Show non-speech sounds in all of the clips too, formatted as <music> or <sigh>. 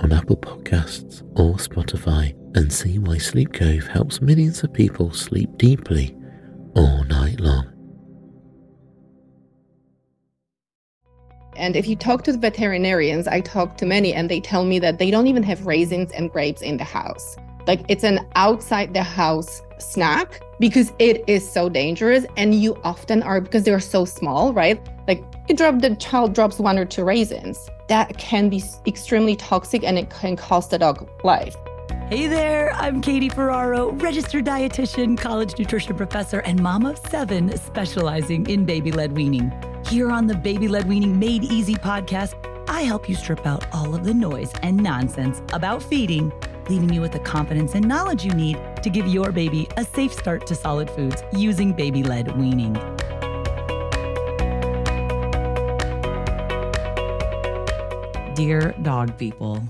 on Apple Podcasts or Spotify and see why Sleep Cove helps millions of people sleep deeply all night long. And if you talk to veterinarians, I talk to many, and they tell me that they don't even have raisins and grapes in the house. Like it's an outside the house snack because it is so dangerous. And you often are, because they're so small, right? Like you drop the child drops one or two raisins. That can be extremely toxic and it can cost the dog life. Hey there, I'm Katie Ferraro, registered dietitian, college nutrition professor, and mom of seven specializing in baby led weaning. Here on the Baby Led Weaning Made Easy podcast, I help you strip out all of the noise and nonsense about feeding, leaving you with the confidence and knowledge you need to give your baby a safe start to solid foods using baby led weaning. Dear dog people,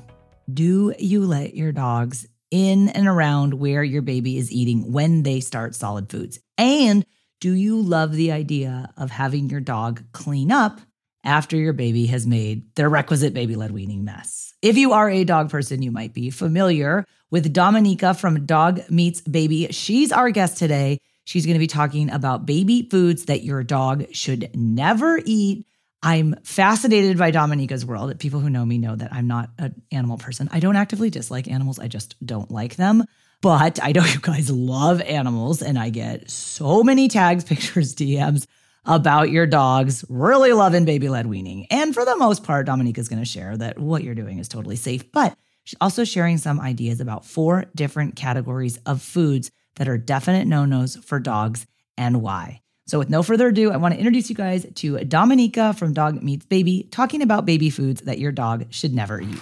do you let your dogs in and around where your baby is eating when they start solid foods? And do you love the idea of having your dog clean up after your baby has made their requisite baby led weaning mess? If you are a dog person, you might be familiar with Dominika from Dog Meets Baby. She's our guest today. She's going to be talking about baby foods that your dog should never eat I'm fascinated by Dominika's world. People who know me know that I'm not an animal person. I don't actively dislike animals, I just don't like them. But I know <laughs> you guys love animals, and I get so many tags, <laughs> pictures, DMs about your dogs really loving baby led weaning. And for the most part, Dominika's going to share that what you're doing is totally safe. But she's also sharing some ideas about four different categories of foods that are definite no nos for dogs and why. So, with no further ado, I want to introduce you guys to Dominika from Dog Meets Baby, talking about baby foods that your dog should never eat.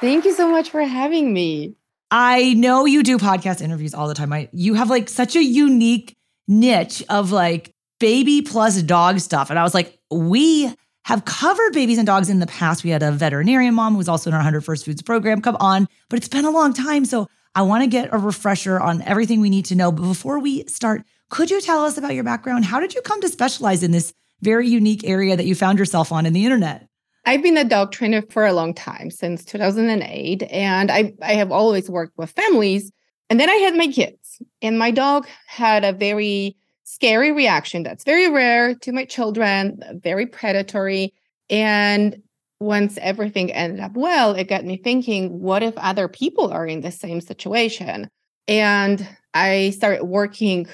Thank you so much for having me. I know you do podcast interviews all the time. I, you have like such a unique niche of like baby plus dog stuff. And I was like, we have covered babies and dogs in the past. We had a veterinarian mom who was also in our 100 First Foods program come on, but it's been a long time. So I want to get a refresher on everything we need to know. But before we start, could you tell us about your background? How did you come to specialize in this very unique area that you found yourself on in the internet? I've been a dog trainer for a long time, since 2008. And I, I have always worked with families. And then I had my kids, and my dog had a very scary reaction that's very rare to my children, very predatory. And once everything ended up well, it got me thinking, what if other people are in the same situation? And I started working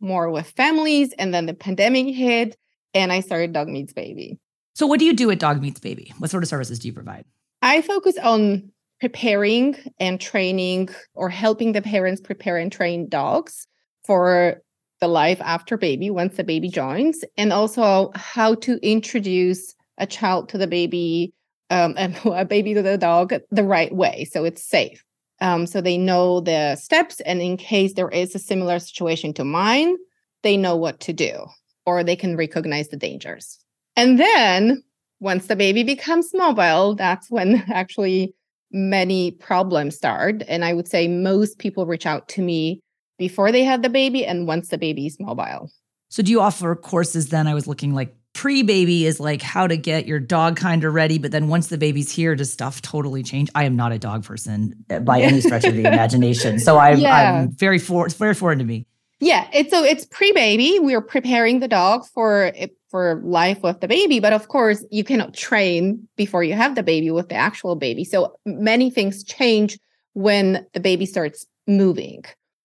more with families, and then the pandemic hit, and I started Dog Meets Baby. So, what do you do at Dog Meets Baby? What sort of services do you provide? I focus on preparing and training or helping the parents prepare and train dogs for the life after baby once the baby joins, and also how to introduce a child to the baby, um, <laughs> a baby to the dog the right way so it's safe. Um, so they know the steps, and in case there is a similar situation to mine, they know what to do or they can recognize the dangers. And then once the baby becomes mobile, that's when <laughs> actually many problems start. And I would say most people reach out to me before they have the baby and once the baby is mobile. So, do you offer courses then? I was looking like pre baby is like how to get your dog kind of ready. But then once the baby's here, does stuff totally change? I am not a dog person uh, by <laughs> any stretch of the imagination. So I'm, yeah. I'm very for, very foreign to me. Yeah. It's so it's pre baby. We're preparing the dog for for life with the baby. But of course, you cannot train before you have the baby with the actual baby. So many things change when the baby starts moving.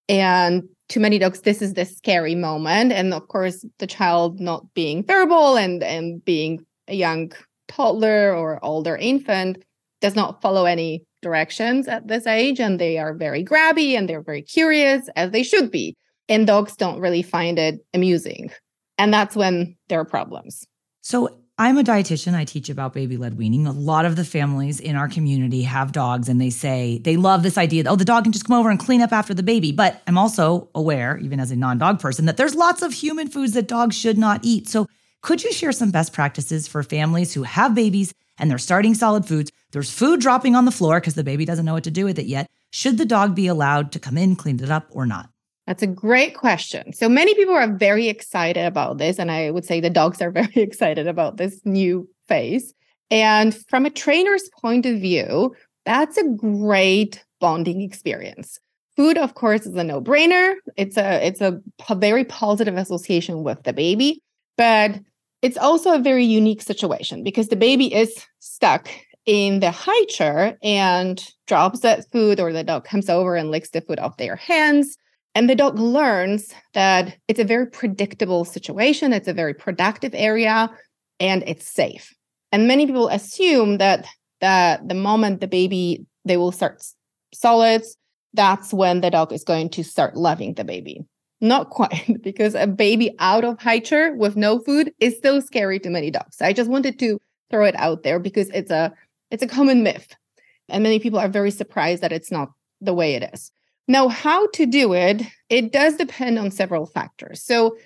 And to many dogs, this is the scary moment. And of course, the child not being verbal and, and being a young toddler or older infant does not follow any directions at this age. And they are very grabby and they're very curious, as they should be. And dogs don't really find it amusing. And that's when there are problems. So, I'm a dietitian. I teach about baby led weaning. A lot of the families in our community have dogs and they say they love this idea that, oh, the dog can just come over and clean up after the baby. But I'm also aware, even as a non dog person, that there's lots of human foods that dogs should not eat. So, could you share some best practices for families who have babies and they're starting solid foods? There's food dropping on the floor because the baby doesn't know what to do with it yet. Should the dog be allowed to come in, clean it up, or not? That's a great question. So many people are very excited about this. And I would say the dogs are <laughs> very excited about this new phase. And from a trainer's point of view, that's a great bonding experience. Food, of course, is a no-brainer. It's a it's a very positive association with the baby, but it's also a very unique situation because the baby is stuck in the high chair and drops that food, or the dog comes over and licks the food off their hands and the dog learns that it's a very predictable situation, it's a very productive area, and it's safe. And many people assume that that the moment the baby they will start solids, that's when the dog is going to start loving the baby. Not quite, <laughs> because a baby out of high chair with no food is so scary to many dogs. I just wanted to throw it out there because it's a it's a common myth. And many people are very surprised that it's not the way it is. Now, how to do it, it does depend on several factors. So,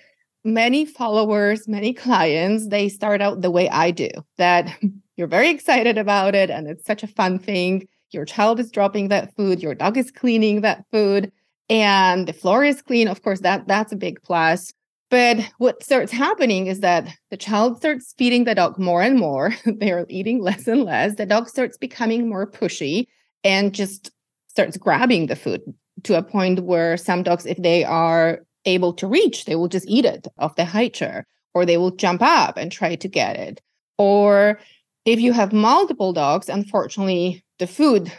many followers, many clients, they start out the way I do that <laughs> you're very excited about it and it's such a fun thing. Your child is dropping that food, your dog is cleaning that food, and the floor is clean. Of course, that that's a big plus. But what starts happening is that the child starts feeding the dog more and more. <laughs> They're eating less and less. The dog starts becoming more pushy and just starts grabbing the food to a point where some dogs, if they are able to reach, they will just eat it off the high chair, or they will jump up and try to get it. Or if you have multiple dogs, unfortunately, the food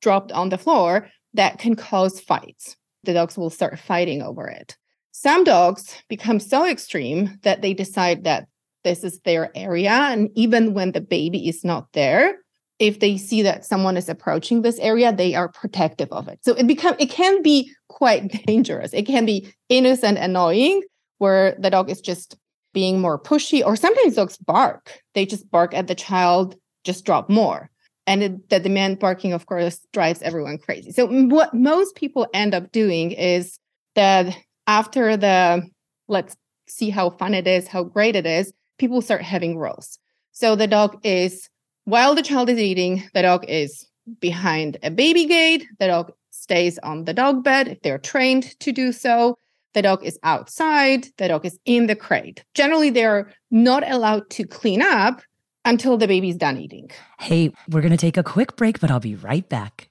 dropped on the floor, that can cause fights. The dogs will start fighting over it. Some dogs become so extreme that they decide that this is their area. And even when the baby is not there, if they see that someone is approaching this area they are protective of it. So it become it can be quite <laughs> dangerous. It can be innocent annoying where the dog is just being more pushy or sometimes dogs bark. They just bark at the child just drop more. And it, the demand barking of course drives everyone crazy. So what most people end up doing is that after the let's see how fun it is how great it is people start having rules so the dog is while the child is eating, the dog is behind a baby gate. The dog stays on the dog bed if they're trained to do so. The dog is outside. The dog is in the crate. Generally, they're not allowed to clean up until the baby's done eating. Hey, we're going to take a quick break, but I'll be right back.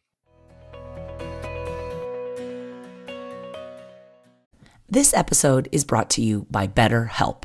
This episode is brought to you by BetterHelp.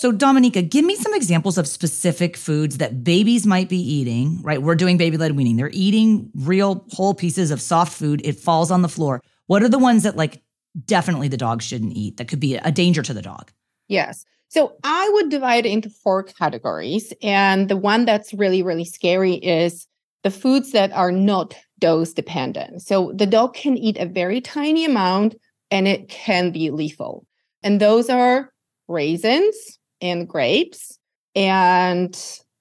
So, Dominika, give me some examples of specific foods that babies might be eating, right? We're doing baby led weaning. They're eating real whole pieces of soft food. It falls on the floor. What are the ones that, like, definitely the dog shouldn't eat that could be a danger to the dog? Yes. So, I would divide it into four categories. And the one that's really, really scary is the foods that are not dose dependent. So, the dog can eat a very tiny amount and it can be lethal. And those are raisins and grapes and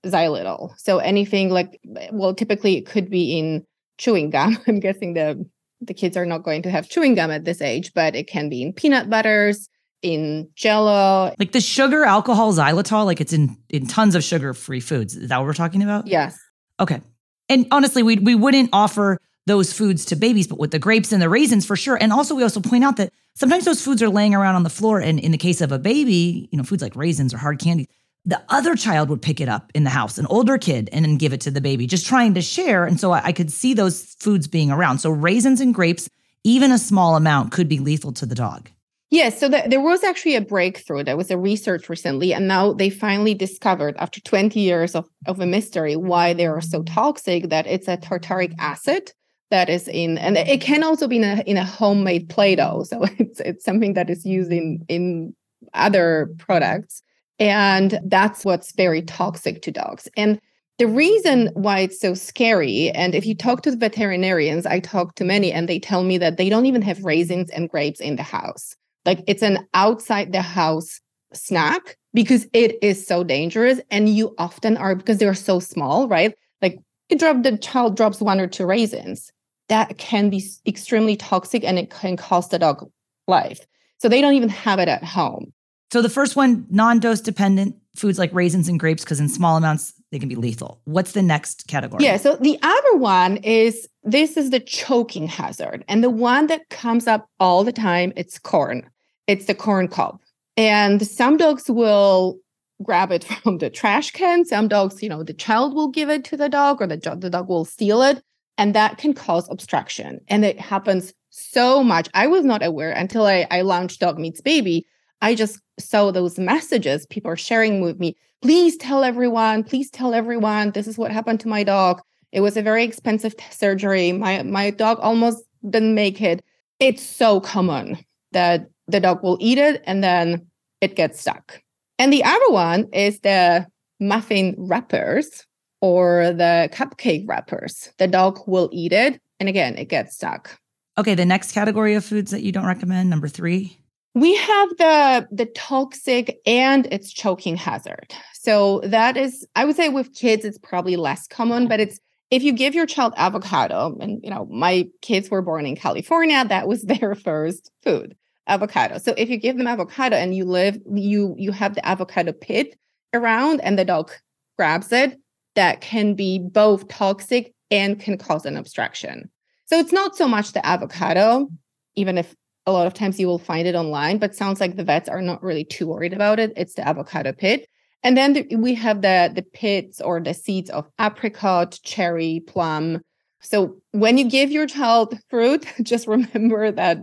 xylitol. So anything like well, typically it could be in chewing gum. <laughs> I'm guessing the the kids are not going to have chewing gum at this age, but it can be in peanut butters, in jello. Like the sugar, alcohol, xylitol, like it's in in tons of sugar-free foods. Is that what we're talking about? Yes. Okay. And honestly, we we wouldn't offer those foods to babies, but with the grapes and the raisins for sure. And also, we also point out that sometimes those foods are laying around on the floor. And in the case of a baby, you know, foods like raisins or hard candy, the other child would pick it up in the house, an older kid, and then give it to the baby, just trying to share. And so I, I could see those foods being around. So raisins and grapes, even a small amount, could be lethal to the dog. Yes, so the, there was actually a breakthrough. There was a research recently, and now they finally discovered, after 20 years of, of a mystery, why they are so toxic that it's a tartaric acid that is in and it can also be in a, in a homemade play-doh. So <laughs> it's it's something that is used in in other products. And that's what's very toxic to dogs. And the reason why it's so scary and if you talk to veterinarians i talk to many and they tell me that they don't even have raisins and grapes in the house. Like it's an outside the house snack because it is so dangerous and you often are because they're so small right? Like you drop the child drops one or two raisins that can be extremely toxic and it can cost the dog life. So they don't even have it at home. So the first one, non-dose dependent foods like raisins and grapes, because in small amounts they can be lethal. What's the next category? Yeah. So the other one is this is the choking hazard. And the one that comes up all the time, it's corn. It's the corn cob. And some dogs will grab it <laughs> from the trash can. Some dogs, you know, the child will give it to the dog or the, the dog will steal it and that can cause obstruction. And it happens so much. I was not aware until i, I launched dog meets baby. I just saw those messages. People are sharing with me please tell everyone please tell everyone this is what happened to my dog. It was a very expensive surgery. My my dog almost didn't make it. It's so common that the dog will eat it and then it gets stuck. And the other one is the muffin wrappers or the cupcake wrappers. The dog will eat it. And again, it gets stuck. Okay, the next category of foods that you don't recommend, number three. We have the the toxic and its choking hazard. So that is, I would say with kids, it's probably less common, but it's if you give your child avocado, and you know, my kids were born in California, that was <laughs> their first food, avocado. So if you give them avocado and you live, you you have the avocado pit around and the dog grabs it, that can be both toxic and can cause an obstruction. So it's not so much the avocado, even if a lot of times you will find it online, but sounds like the vets are not really too worried about it. It's the avocado pit. And then the, we have the the pits or the seeds of apricot, cherry, plum. So when you give your child fruit, <laughs> just remember that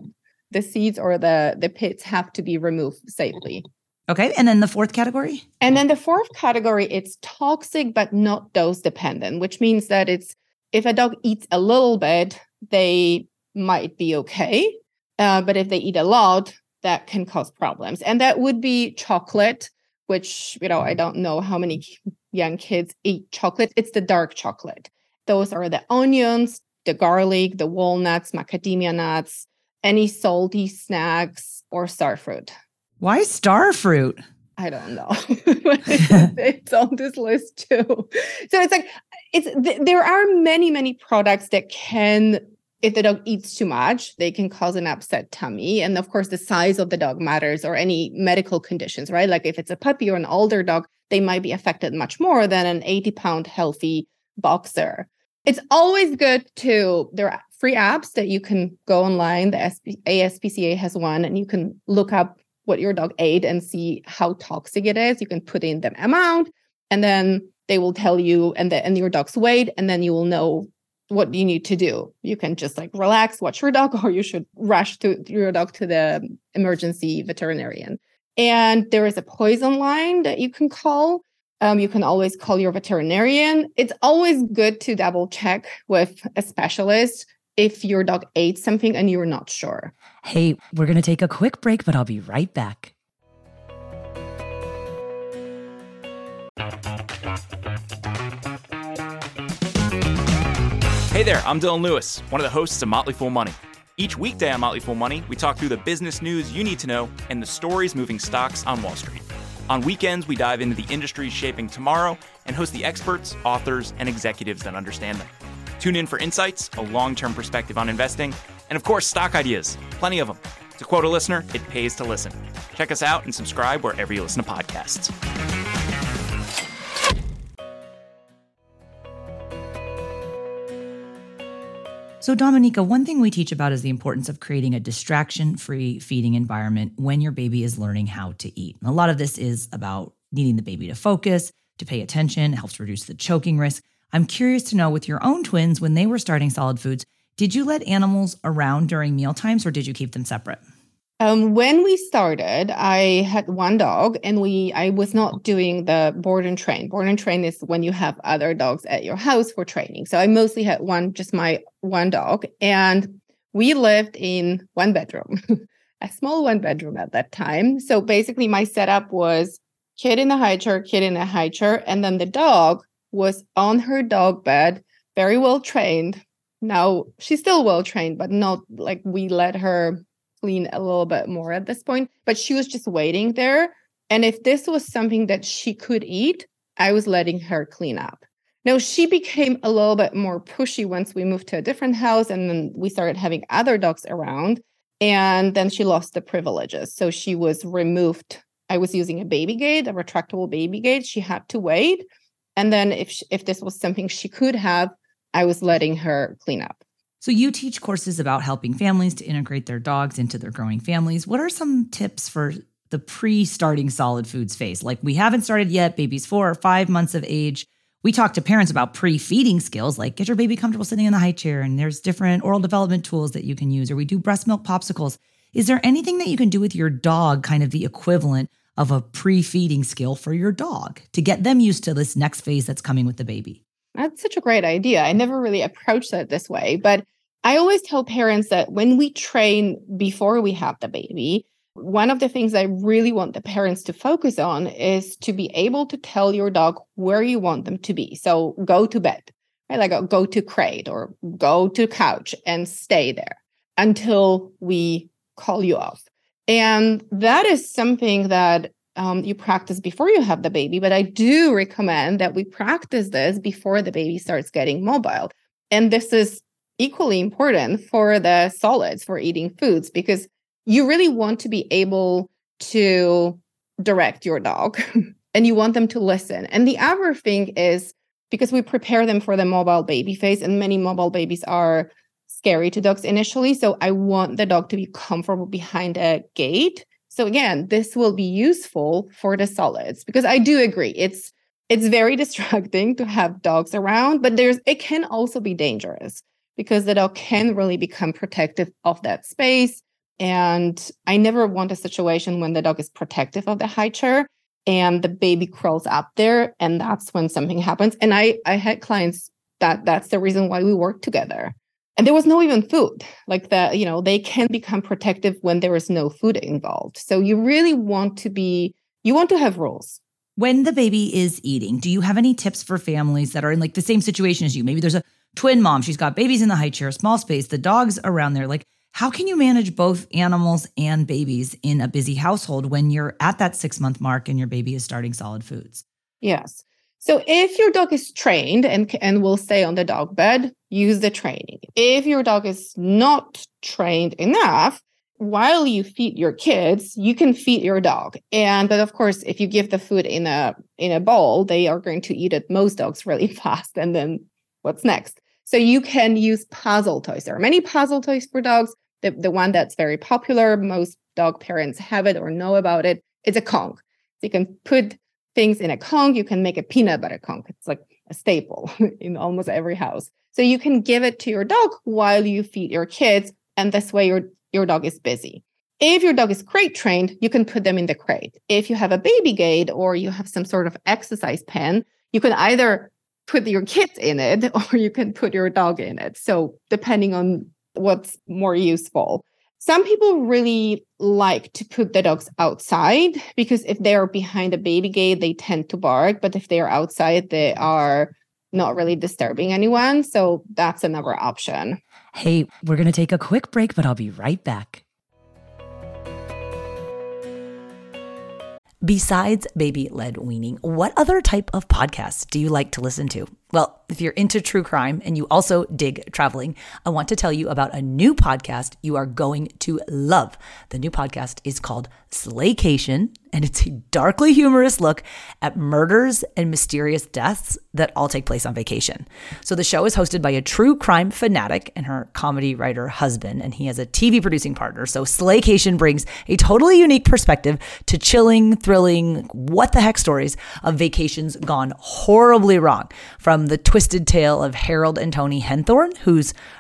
the seeds or the the pits have to be removed safely. Okay. And then the fourth category? And then the fourth category, it's toxic but not dose dependent, which means that it's if a dog eats a little bit, they might be okay. Uh, but if they eat a lot, that can cause problems. And that would be chocolate, which, you know, I don't know how many young kids eat chocolate. It's the dark chocolate. Those are the onions, the garlic, the walnuts, macadamia nuts, any salty snacks, or star fruit. Why star fruit? I don't know. <laughs> it's on this list too. So it's like it's th- there are many many products that can if the dog eats too much, they can cause an upset tummy. And of course, the size of the dog matters or any medical conditions, right? Like if it's a puppy or an older dog, they might be affected much more than an 80 pound healthy boxer. It's always good to, there are free apps that you can go online. The ASPCA has one, and you can look up what your dog ate and see how toxic it is. You can put in the amount and then they will tell you and the and your dog's weight, and then you will know what you need to do. You can just like relax, watch your dog, <laughs> or you should rush to your dog to the emergency veterinarian. And there is a poison line that you can call. Um, you can always call your veterinarian. It's always good to double check with a specialist if your dog ate something and you're not sure. Hey, we're going to take a quick break, but I'll be right back. Hey there, I'm Dylan Lewis, one of the hosts of Motley Fool Money. Each weekday on Motley Fool Money, we talk through the business news you need to know and the stories moving stocks on Wall Street. On weekends, we dive into the industries shaping tomorrow and host the experts, authors, and executives that understand them. Tune in for insights, a long term perspective on investing, and of course, stock ideas. Plenty of them. To quote a listener, it pays to listen. Check us out and subscribe wherever you listen to podcasts. So, Dominika, one thing we teach about is the importance of creating a distraction free feeding environment when your baby is learning how to eat. A lot of this is about needing the baby to focus, to pay attention, helps reduce the choking risk. I'm curious to know with your own twins, when they were starting solid foods, did you let animals around during meal times or did you keep them separate? Um, when we started, I had one dog, and we I was not doing the board and train. Board and train is when you have other dogs at your house for training. So I mostly had one, just my one dog, and we lived in one bedroom, <laughs> a small one bedroom at that time. So basically, my setup was kid in a high chair, kid in a high chair, and then the dog was on her dog bed, very well trained. Now she's still well trained, but not like we let her clean a little bit more at this point, but she was just waiting there. And if this was something that she could eat, I was letting her clean up. Now, she became a little bit more pushy once we moved to a different house and then we started having other dogs around. And then she lost the privileges. So she was removed. I was using a baby gate, a retractable baby gate. She had to wait. And then if she, if this was something she could have, I was letting her clean up. So, you teach courses about helping families to integrate their dogs into their growing families. What are some tips for the pre starting solid foods phase? Like, we haven't started yet, baby's four or five months of age. We talk to parents about pre feeding skills, like get your baby comfortable sitting in the high chair, and there's different oral development tools that you can use, or we do breast milk popsicles. Is there anything that you can do with your dog, kind of the equivalent of a pre feeding skill for your dog to get them used to this next phase that's coming with the baby? That's such a great idea. I never really approached it this way, but I always tell parents that when we train before we have the baby, one of the things I really want the parents to focus on is to be able to tell your dog where you want them to be. So go to bed, right? Like uh, go to crate or go to couch and stay there until we call you off. And that is something that um, you practice before you have the baby. But I do recommend that we practice this before the baby starts getting mobile. And this is equally important for the solids for eating foods because you really want to be able to direct your dog <laughs> and you want them to listen. And the other thing is because we prepare them for the mobile baby phase, and many mobile babies are scary to dogs initially. So I want the dog to be comfortable behind a gate. So again, this will be useful for the solids because I do agree it's it's very <laughs> distracting to have dogs around, but there's it can also be dangerous because the dog can really become protective of that space. And I never want a situation when the dog is protective of the high chair and the baby crawls up there and that's when something happens. And I I had clients that that's the reason why we work together. And there was no even food. Like that, you know, they can become protective when there is no food involved. So you really want to be you want to have rules. When the baby is eating, do you have any tips for families that are in like the same situation as you? Maybe there's a twin mom. She's got babies in the high chair, small space, the dog's around there. Like, how can you manage both animals and babies in a busy household when you're at that six month mark and your baby is starting solid foods? Yes. So if your dog is trained and and will stay on the dog bed, use the training. If your dog is not trained enough, while you feed your kids, you can feed your dog. And but of course, if you give the food in a in a bowl, they are going to eat it most dogs <laughs> really fast and then what's next? So you can use puzzle toys. There are many puzzle toys for dogs. The, the one that's very popular, most dog parents have it or know about it, it's a Kong. So you can put things in a Kong. You can make a peanut butter Kong. It's like a staple <laughs> in almost every house. So you can give it to your dog while you feed your kids. And this way your, your dog is busy. If your dog is crate trained, you can put them in the crate. If you have a baby gate or you have some sort of exercise pen, you can either put your kids in it <laughs> or you can put your dog in it. So, depending on what's more useful. Some people really like to put the dogs outside because if they are behind a baby gate, they tend to bark. But if they are outside, they are not really disturbing anyone. So that's another option. Hey, we're going to take a quick break, but I'll be right back. Besides baby led weaning, what other type of podcasts do you like to listen to? Well, if you're into true crime and you also dig traveling, I want to tell you about a new podcast you are going to love. The new podcast is called Slaycation, and it's a darkly humorous look at murders and mysterious deaths that all take place on vacation. So the show is hosted by a true crime fanatic and her comedy writer husband, and he has a TV producing partner. So Slaycation brings a totally unique perspective to chilling, thrilling, what the heck stories of vacations gone horribly wrong. From the twisted tale of Harold and Toni Henthorn, whose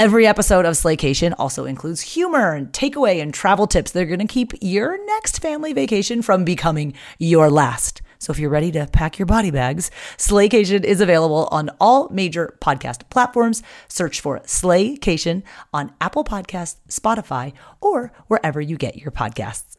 Every episode of Slaycation also includes humor and takeaway and travel tips that are going to keep your next family vacation from becoming your last. So if you're ready to pack your body bags, Slaycation is available on all major podcast platforms. Search for Slaycation on Apple Podcasts, Spotify, or wherever you get your podcasts.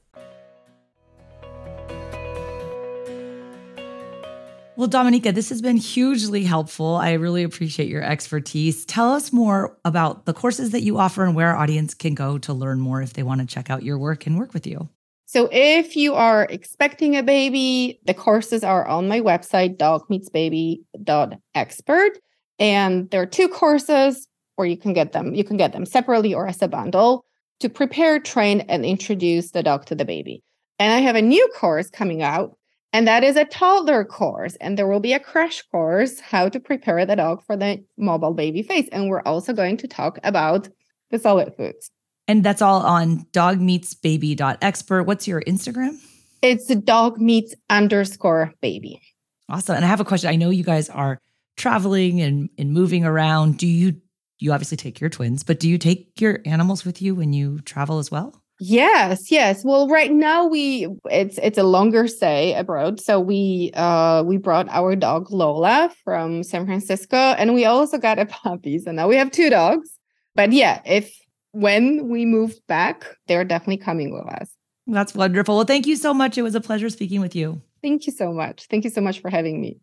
Well, Dominika, this has been hugely helpful. I really appreciate your expertise. Tell us more about the courses that you offer and where our audience can go to learn more if they want to check out your work and work with you. So, if you are expecting a baby, the courses are on my website, dogmeetsbaby.expert. And there are two courses, or you can get them, you can get them separately or as a bundle to prepare, train, and introduce the dog to the baby. And I have a new course coming out and that is a toddler course. And there will be a crash course how to prepare the dog for the mobile baby phase. And we're also going to talk about the solid foods. And that's all on dogmeetsbaby.expert. What's your Instagram? It's dog meets underscore baby. Awesome. And I have a question. I know you guys are traveling and, and moving around. Do you you obviously take your twins, but do you take your animals with you when you travel as well? Yes, yes. Well, right now we it's it's a longer stay abroad. So we uh we brought our dog Lola from San Francisco and we also got a <laughs> puppy. So now we have two dogs. But yeah, if when we move back, they're definitely coming with us. That's wonderful. Well, thank you so much. It was a pleasure speaking with you. Thank you so much. Thank you so much for having me.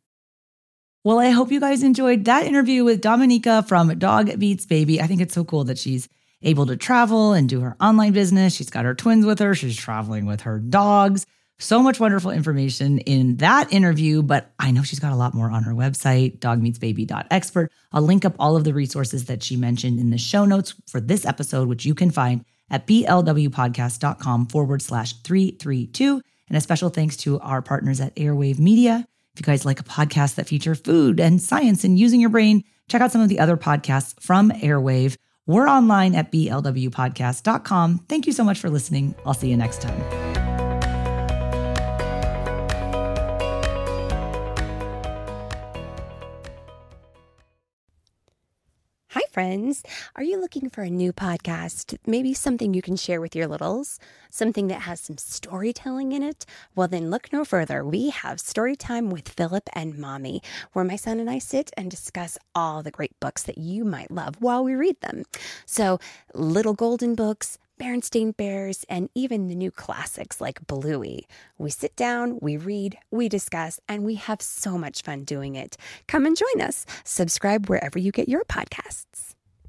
Well, I hope you guys enjoyed that interview with Dominika from Dog Meets Baby. I think it's so cool that she's able to travel and do her online business. She's got her twins with her. She's traveling with her dogs. So much wonderful information in that interview, but I know she's got a lot more on her website, dogmeetsbaby.expert. I'll link up all of the resources that she mentioned in the show notes for this episode, which you can find at blwpodcast.com forward slash 332. And a special thanks to our partners at Airwave Media. If you guys like a podcast that feature food and science and using your brain, check out some of the other podcasts from Airwave. We're online at blwpodcast.com. Thank you so much for listening. I'll see you next time. Friends. Are you looking for a new podcast? Maybe something you can share with your littles? Something that has some storytelling in it? Well, then look no further. We have Storytime with Philip and Mommy, where my son and I sit and discuss all the great books that you might love while we read them. So, Little Golden Books, Berenstain Bears, and even the new classics like Bluey. We sit down, we read, we discuss, and we have so much fun doing it. Come and join us. Subscribe wherever you get your podcasts.